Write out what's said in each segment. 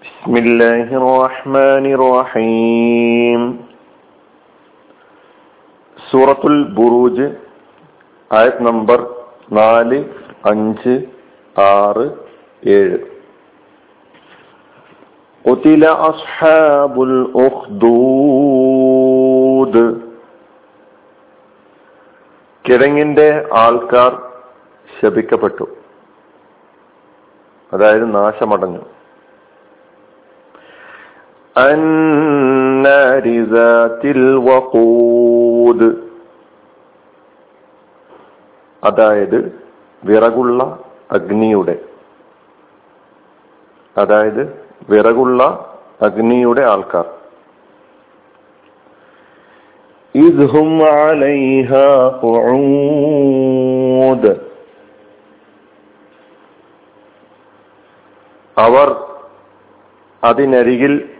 بسم الله الرحمن الرحيم സൂറത്തുൽ ബുറൂജ് ആയത് നമ്പർ നാല് അഞ്ച് ആറ് ഏഴ് قتل أصحاب الأخدود കിഴങ്ങിന്റെ ആൾക്കാർ ശപിക്കപ്പെട്ടു അതായത് നാശമടഞ്ഞു അതായത് വിറകുള്ള അഗ്നിയുടെ. അതായത് വിറകുള്ള അഗ്നിയുടെ ആൾക്കാർ. അവർ അതിനരികിൽ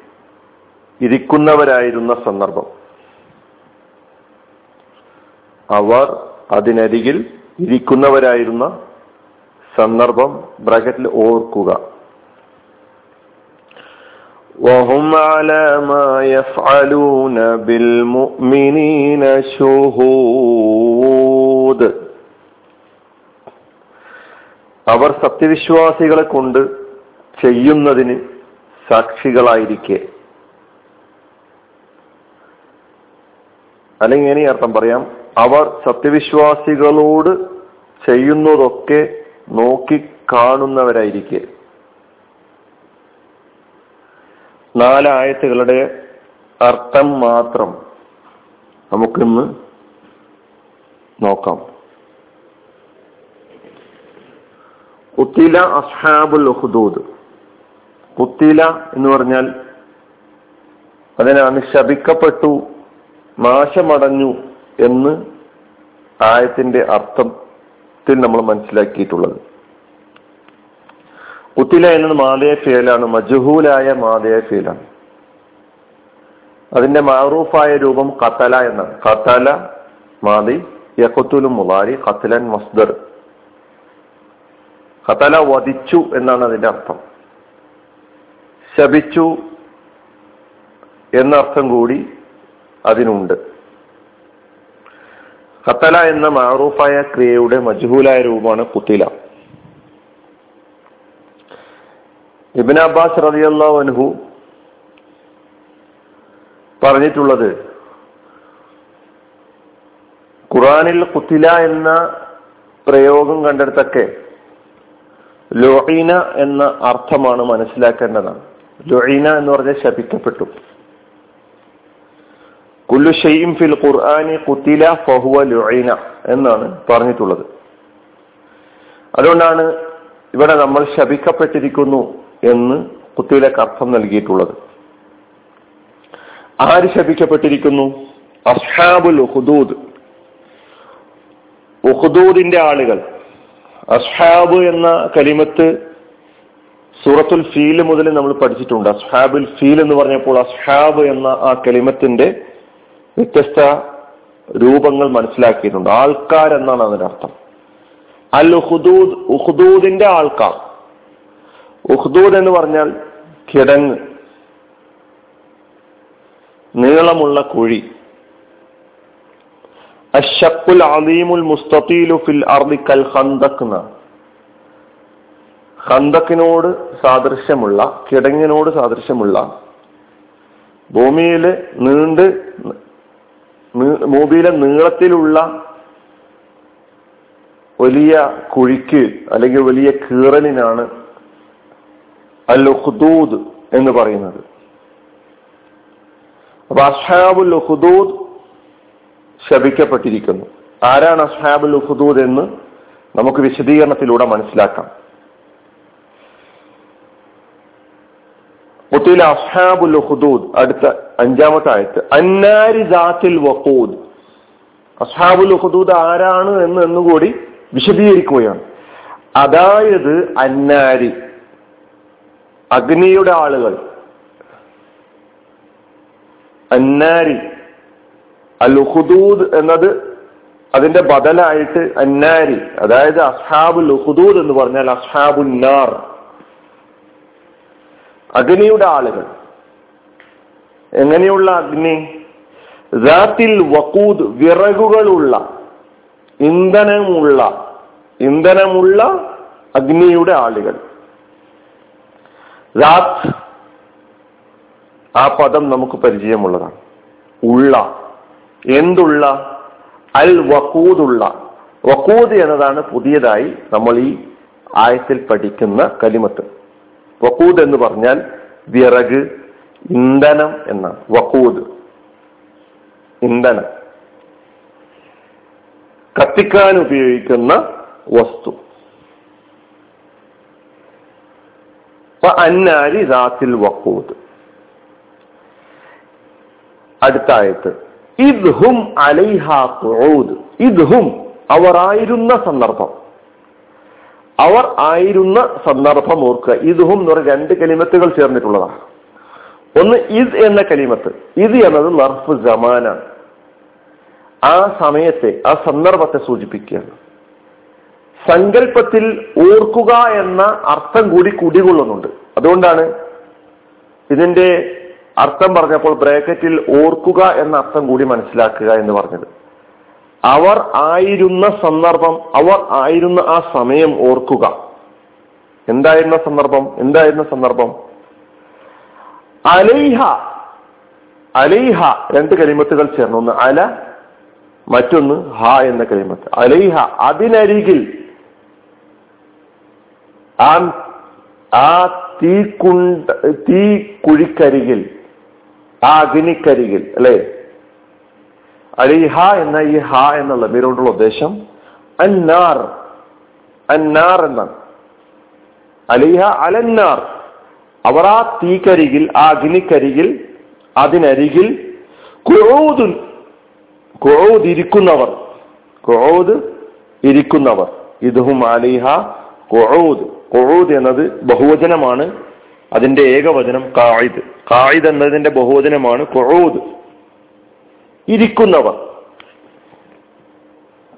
ഇരിക്കുന്നവരായിരുന്ന സന്ദർഭം അവർ അതിനരികിൽ ഇരിക്കുന്നവരായിരുന്ന സന്ദർഭം ബ്രാക്കറ്റിൽ ഓർക്കുക وهم على ما يفعلون بالمؤمنين شهود അവർ സത്യവിശ്വാസികളെ കൊണ്ട് ചെയ്യുന്നതിന് സാക്ഷികളായിരിക്കെ അല്ലെങ്കിൽ ഇനി അർത്ഥം പറയാം അവർ സത്യവിശ്വാസികളോട് ചെയ്യുന്നതൊക്കെ നോക്കി കാണുന്നവരായിരിക്കെ. നാലായത്തുകളുടെ അർത്ഥം മാത്രം നമുക്കിന്ന് നോക്കാം. കുത്തില അസ്ഹാബുൽ ഹുദൂദ്. കുത്തില എന്ന് പറഞ്ഞാൽ അതിനാണ് ശപിക്കപ്പെട്ടു നാശമടഞ്ഞു എന്ന് ആയത്തിന്റെ അർത്ഥത്തിൽ നമ്മൾ മനസ്സിലാക്കിയിട്ടുള്ളത്. കുത്തില എന്നത് മാതയ ഫേലാണ് മജഹൂലായ മാതയ ഫേലാണ്. അതിന്റെ മാറൂഫായ രൂപം കത്തല എന്നാണ്. കത്തല മാതി യഖത്തുലും മുലാരി കത്തലൻ മസ്ദർ. കത്തല വധിച്ചു എന്നാണ് അതിന്റെ അർത്ഥം. ശപിച്ചു എന്നർത്ഥം കൂടി അതിനുണ്ട്. കത്തല എന്ന മാറൂഫായ ക്രിയയുടെ മജ്ഹൂലായ രൂപമാണ് കുത്തില. ഇബിൻ അബ്ബാസ് റതിയല്ലാ അൻഹു പറഞ്ഞിട്ടുള്ളത് ഖുറാനിൽ കുത്തില എന്ന പ്രയോഗം കണ്ടെടുത്തൊക്കെ ലൊഹീന എന്ന അർത്ഥമാണ് മനസ്സിലാക്കേണ്ടതാണ്. ലൊഹീന എന്ന് പറഞ്ഞാൽ ശപിക്കപ്പെട്ടു. കുല്ലു ഷെയ്യും ഫിൽ ഖുർആാനി കുത്തില ഫഹുവ ലുഈന എന്നാണ് പറഞ്ഞിട്ടുള്ളത്. അതുകൊണ്ടാണ് ഇവിടെ നമ്മൾ ശപിക്കപ്പെട്ടിരിക്കുന്നു എന്ന് കുത്തിലക്ക് അർത്ഥം നൽകിയിട്ടുള്ളത്. ആര് ശപിക്കപ്പെട്ടിരിക്കുന്നു? അസ്ഹാബുൽ ഹുദൂദ് ഉഹുദൂദിന്റെ ആളുകൾ. അസ്ഹാബ് എന്ന കലിമത്ത് സൂറത്തുൽ ഫീൽ മുതൽ നമ്മൾ പഠിച്ചിട്ടുണ്ട്. അസ്ഹാബുൽ ഫീൽ എന്ന് പറഞ്ഞപ്പോൾ അസ്ഹാബ് എന്ന ആ കലിമത്തിന്റെ വ്യത്യസ്ത രൂപങ്ങൾ മനസ്സിലാക്കിയിട്ടുണ്ട്. ആൾക്കാർ എന്നാണ് അതിന്റെ അർത്ഥം. അൽ ഉഹുദൂദ് ഉഹുദൂദിന്റെ ആൾക്കാർ. ഉഹ്ദൂദ് എന്ന് പറഞ്ഞാൽ കിടങ്ങ് നീളമുള്ള കുഴി. അഷക്കുൽ അലീമുൽ മുസ്തീലു ഫിൽ അർദി കൽ ഹന്തക് ഹന്തക്കിനോട് സാദൃശ്യമുള്ള കിടങ്ങിനോട് സാദൃശ്യമുള്ള ഭൂമിയിൽ നീണ്ട് ഭൂമിയിലെ നീളത്തിലുള്ള വലിയ കുഴിക്ക് അല്ലെങ്കിൽ വലിയ കീറലിനാണ് അൽ ഹുദൂദ് എന്ന് പറയുന്നത്. അപ്പൊ അസ്ഹാബുൽ ഹുദൂദ് ശപിക്കപ്പെട്ടിരിക്കുന്നു. ആരാണ് അസ്ഹാബുൽ ഹുദൂദ് എന്ന് നമുക്ക് വിശദീകരണത്തിലൂടെ മനസ്സിലാക്കാം. മുത്തിലെ അസ്ഹാബുൽ ഹുദൂദ് അടുത്ത അഞ്ചാമത്തെ ആയത്ത് അന്നാരി ദാത്തിൽ വഖൂദ്. അസ്ഹാബുൽ ഹുദൂദ് ആരാണ് എന്ന് എന്നുകൂടി വിശദീകരിക്കുകയാണ്. അതായത് അന്നാരി അഗ്നിയുടെ ആളുകൾ. അന്നാരി അൽ ഹുദൂദ് എന്നത് അതിന്റെ ബദലായിട്ട് അന്നാരി അതായത് അസ്ഹാബുൽ ഹുദൂദ് എന്ന് പറഞ്ഞാൽ അസ്ഹാബുൽ നാർ. അഗ്നിയുടെ ആളുകൾ. എങ്ങനെയുള്ള അഗ്നി? റാത്തിൽ വക്കൂദ് വിറകുകളുള്ള ഇന്ധനമുള്ള ഇന്ധനമുള്ള അഗ്നിയുടെ ആളുകൾ. റാത്ത് ആ പദം നമുക്ക് പരിചയമുള്ളതാണ്. ഉള്ള എന്തുള്ള? അൽ വക്കൂദുള്ള വക്കൂദ് എന്നതാണ് പുതിയതായി നമ്മൾ ഈ ആയത്തിൽ പഠിക്കുന്ന കലിമത്ത്. വക്കൂദ് എന്ന് പറഞ്ഞാൽ വിറക് ഇന്ധനം എന്നാണ്. വക്കൂദ് ഇന്ധനം. കത്തിക്കാൻ ഉപയോഗിക്കുന്ന വസ്തു. അന്നാരി റാത്തിൽ വക്കൂദ് അടുത്ത ആയത്ത് ഇദ്ഹും അലൈഹ ഇദ്ഹും അവർ ആയിരുന്ന സന്ദർഭം. അവർ ആയിരുന്ന സന്ദർഭം ഓർക്കുക. ഇതുഹും എന്ന് പറഞ്ഞ രണ്ട് കലിമത്തുകൾ ചേർന്നിട്ടുള്ളതാണ്. ഒന്ന് ഇത് എന്ന കലിമത്ത്. ഇത് എന്നത് നർഫ് ജമാനാണ്. ആ സമയത്തെ ആ സന്ദർഭത്തെ സൂചിപ്പിക്കുകയാണ്. സങ്കല്പത്തിൽ ഓർക്കുക എന്ന അർത്ഥം കൂടി കുടികൊള്ളുന്നുണ്ട്. അതുകൊണ്ടാണ് ഇതിന്റെ അർത്ഥം പറഞ്ഞപ്പോൾ ബ്രാക്കറ്റിൽ ഓർക്കുക എന്ന അർത്ഥം കൂടി മനസ്സിലാക്കുക എന്ന് പറഞ്ഞത്. അവർ ആയിരുന്ന സന്ദർഭം അവർ ആയിരുന്ന ആ സമയം ഓർക്കുക. എന്തായിരുന്ന സന്ദർഭം? എന്തായിരുന്ന സന്ദർഭം? അലൈഹ അലൈഹ രണ്ട് കരിമത്തുകൾ ചേർന്ന്. ഒന്ന് അല മറ്റൊന്ന് ഹ എന്ന കരിമത്ത് അലൈഹ അതിനരികിൽ ആ ആ തീ കുണ്ട തീ കുഴിക്കരികിൽ ആ അഗ്നിക്കരികിൽ അല്ലെ? അലിഹ എന്ന ഈ ഹ എന്നുള്ള മീരോടുള്ള ഉദ്ദേശം അന്നാർ. അന്നാർ എന്നാണ്. അലിഹ അലന്നാർ. അവർ ആ തീക്കരികിൽ ആ അഗ്നിക്കരികിൽ അതിനരികിൽ കുഴൂതുൻ കുഴൂത് ഇരിക്കുന്നവർ. കുഴൂത് ഇരിക്കുന്നവർ. ഇതുഹും അലിഹ കുഴൂത് കുഴൂത് എന്നത് ബഹുവചനമാണ്. അതിന്റെ ഏകവചനം കായിദ് കായിദ് എന്നതിന്റെ ബഹുവചനമാണ് കുഴൂത് ഇരിക്കുന്നവർ.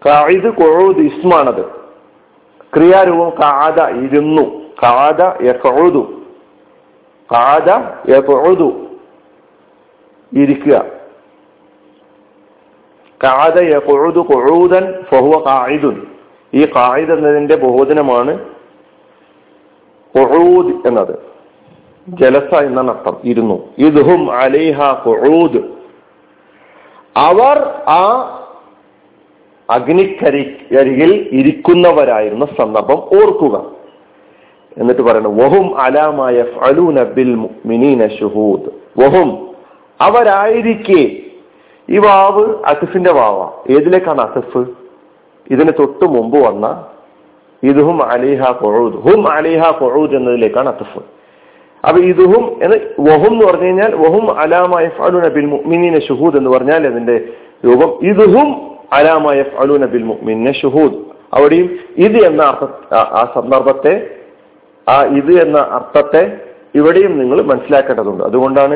കായിദ് കൊഴുത് ഇസ്മാണത്. ക്രിയാരൂപം കാത ഇരുന്നു. കാത എഴുതു കാത എഴുതു ഇരിക്കുക. കാത എഴുതു കൊഴുതൻ ഫഹുവ കായിദുൻ ഈ കായിദ് എന്നതിന്റെ ബഹുവചനമാണ് കൊഴൂദ് എന്നത്. ജലസ എന്നാണ് അർത്ഥം. ഇരുന്നു. ഇദ്ഹും അലൈഹ ഖുഊദ്. അവർ ആ അഗ്നിക്കരികരികിൽ ഇരിക്കുന്നവരായിരുന്ന സന്ദർഭം ഓർക്കുക. എന്നിട്ട് പറയണം വഹും അലാമായ ബിൽ മുഅ്മിനീന ഷുഹൂദ് വഹും അവരായിരിക്കെ. ഈ വാവ് അസഫിന്റെ വാവ. ഏതിലേക്കാണ് അസഫ്? ഇതിന് തൊട്ട് മുമ്പ് വന്ന ഇതുഹും അലിഹ കൊഴൂദ് ഹും അലിഹ കൊഴൂദ് എന്നതിലേക്കാണ് അസിഫ്. അപ്പൊ ഇതുഹും എന്ന് വഹും എന്ന് പറഞ്ഞു കഴിഞ്ഞാൽ വഹും അലാമായ ഫലൂന ബിൽ മുഅ്മിനീന ഷുഹൂദ് എന്ന് പറഞ്ഞാൽ അതിന്റെ രൂപം. ഇതുഹും അലാമായ ഫലൂന ബിൽ മുഅ്മിനീന ഷുഹൂദ്. അവിടെയും ഇത് എന്ന അർത്ഥ ആ സന്ദർഭത്തെ ആ ഇത് എന്ന അർത്ഥത്തെ ഇവിടെയും നിങ്ങൾ മനസ്സിലാക്കേണ്ടതുണ്ട്. അതുകൊണ്ടാണ്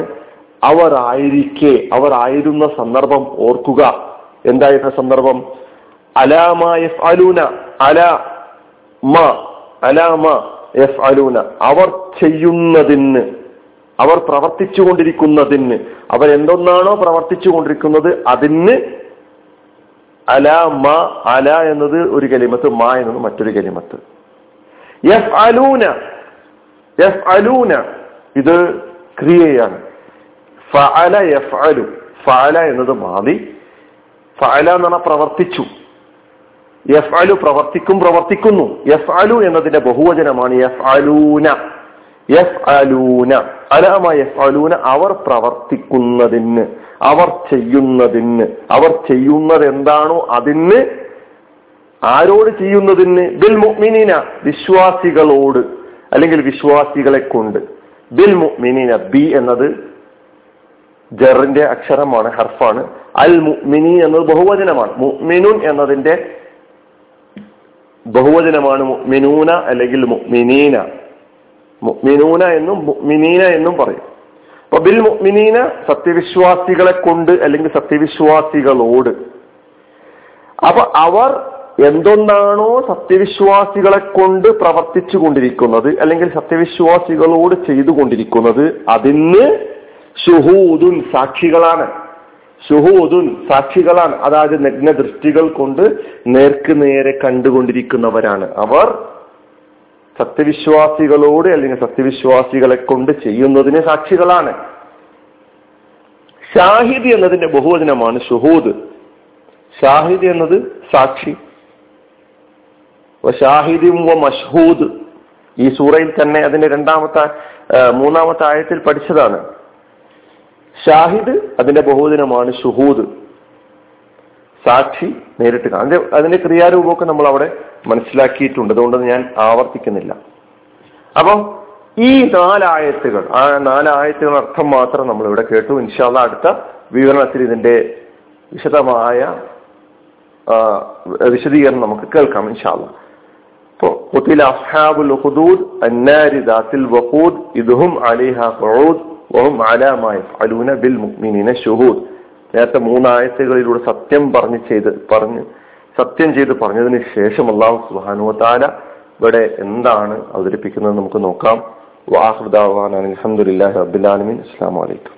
അവർ ആയിരിക്കെ അവർ ആയിരുന്ന സന്ദർഭം ഓർക്കുക. എന്തായിരുന്ന സന്ദർഭം? അലാമ എഫ് അലൂന അല മ അലാമ എഫ് അലൂന അവർ ചെയ്യുന്നതിന് അവർ പ്രവർത്തിച്ചു കൊണ്ടിരിക്കുന്നതിന് അവർ എന്തൊന്നാണോ പ്രവർത്തിച്ചു കൊണ്ടിരിക്കുന്നത് അതിന് അല മ അല എന്നത് ഒരു കലിമത്ത് മ എന്നത് മറ്റൊരു കലിമത്ത്. എഫ് അലൂന എഫ് അലൂന ഇത് ക്രിയയാണ്. ഫഅല യഫ്അലു ഫഅല എന്നത് മാതി. ഫഅല എന്ന് പറഞ്ഞാൽ പ്രവർത്തിച്ചു. യഫ്അലു പ്രവർത്തിക്കും പ്രവർത്തിക്കുന്നു. യഫ്അലു എന്നതിന്റെ ബഹുവചനമാണ് യഫ്അലൂന. യഫ്അലൂന. അലാമ യഫ്അലൂന അവർ പ്രവർത്തിക്കുന്നതിന് അവർ ചെയ്യുന്നതിന്. അവർ ചെയ്യുന്നത് എന്താണോ അതിന് ആരോട് ചെയ്യുന്നതിന്? ബിൽ മുഅ്മിനീന വിശ്വാസികളോട് അല്ലെങ്കിൽ വിശ്വാസികളെ കൊണ്ട്. ബിൽ മുഅ്മിനീന ബി എന്നത് ജറിന്റെ അക്ഷരമാണ് ഹർഫാണ്. അൽ മുഅ്മിനി എന്നത് ബഹുവചനമാണ്. മുഅ്മിനുൻ എന്നതിന്റെ ബഹുവചനമാണ് മിനൂന അല്ലെങ്കിൽ മിനീന മിനൂന എന്നും മിനീന എന്നും പറയും. അപ്പൊ ബിൽ മിനീന സത്യവിശ്വാസികളെ കൊണ്ട് അല്ലെങ്കിൽ സത്യവിശ്വാസികളോട്. അപ്പൊ അവർ എന്തൊന്നാണോ സത്യവിശ്വാസികളെ കൊണ്ട് പ്രവർത്തിച്ചു കൊണ്ടിരിക്കുന്നത് അല്ലെങ്കിൽ സത്യവിശ്വാസികളോട് ചെയ്തുകൊണ്ടിരിക്കുന്നത് അതിന് ഷുഹൂദുൻ സാക്ഷികളാണ്. ഷുഹൂദുൻ സാക്ഷികളാണ്. അതായത് നഗ്ന ദൃഷ്ടികൾ കൊണ്ട് നേർക്ക് നേരെ കണ്ടുകൊണ്ടിരിക്കുന്നവരാണ്. അവർ സത്യവിശ്വാസികളോട് അല്ലെങ്കിൽ സത്യവിശ്വാസികളെ കൊണ്ട് ചെയ്യുന്നതിന് സാക്ഷികളാണ്. ഷാഹിദ് എന്നതിന്റെ ബഹുവചനമാണ് ഷുഹൂദ് ഷാഹിദ് എന്നത് സാക്ഷി. ഷാഹിദും മഷ്ഹൂദ്. ഈ സൂറയിൽ തന്നെ അതിന്റെ രണ്ടാമത്തെ മൂന്നാമത്തെ ആയത്തിൽ പഠിച്ചതാണ്. ഷാഹിദ് അതിന്റെ ബഹുദിനമാണ് ഷുഹൂദ് സാക്ഷി നേരിട്ട് അതിന്റെ അതിന്റെ ക്രിയാരൂപമൊക്കെ നമ്മൾ അവിടെ മനസ്സിലാക്കിയിട്ടുണ്ട് അതുകൊണ്ട് ഞാൻ ആവർത്തിക്കുന്നില്ല അപ്പം ഈ നാലായത്തുകൾ ആ നാലായത്തുകൾ അർത്ഥം മാത്രം നമ്മൾ ഇവിടെ കേട്ടു ഇൻഷാല്ല അടുത്ത വിവരണത്തിൽ ഇതിന്റെ വിശദമായ വിശദീകരണം നമുക്ക് കേൾക്കാം ഇൻഷാല്ല قتل أصحاب الأخدود النار ذات الوقود إذ هم عليها قعود വഹും അലൂന ബിൽ മുക്മിനിനെ ഷുഹൂദ്. നേരത്തെ മൂന്നായത്തുകളിലൂടെ സത്യം പറഞ്ഞ് ചെയ്ത് പറഞ്ഞ് സത്യം ചെയ്ത് പറഞ്ഞതിന് ശേഷം അള്ളാഹു സുബാനുവത്താല ഇവിടെ എന്താണ് അവതരിപ്പിക്കുന്നത് നമുക്ക് നോക്കാം. വാഹുദാൻ അലഹമുല്ലാ റബുലാലമീൻ അസ്സാം വലൈക്കും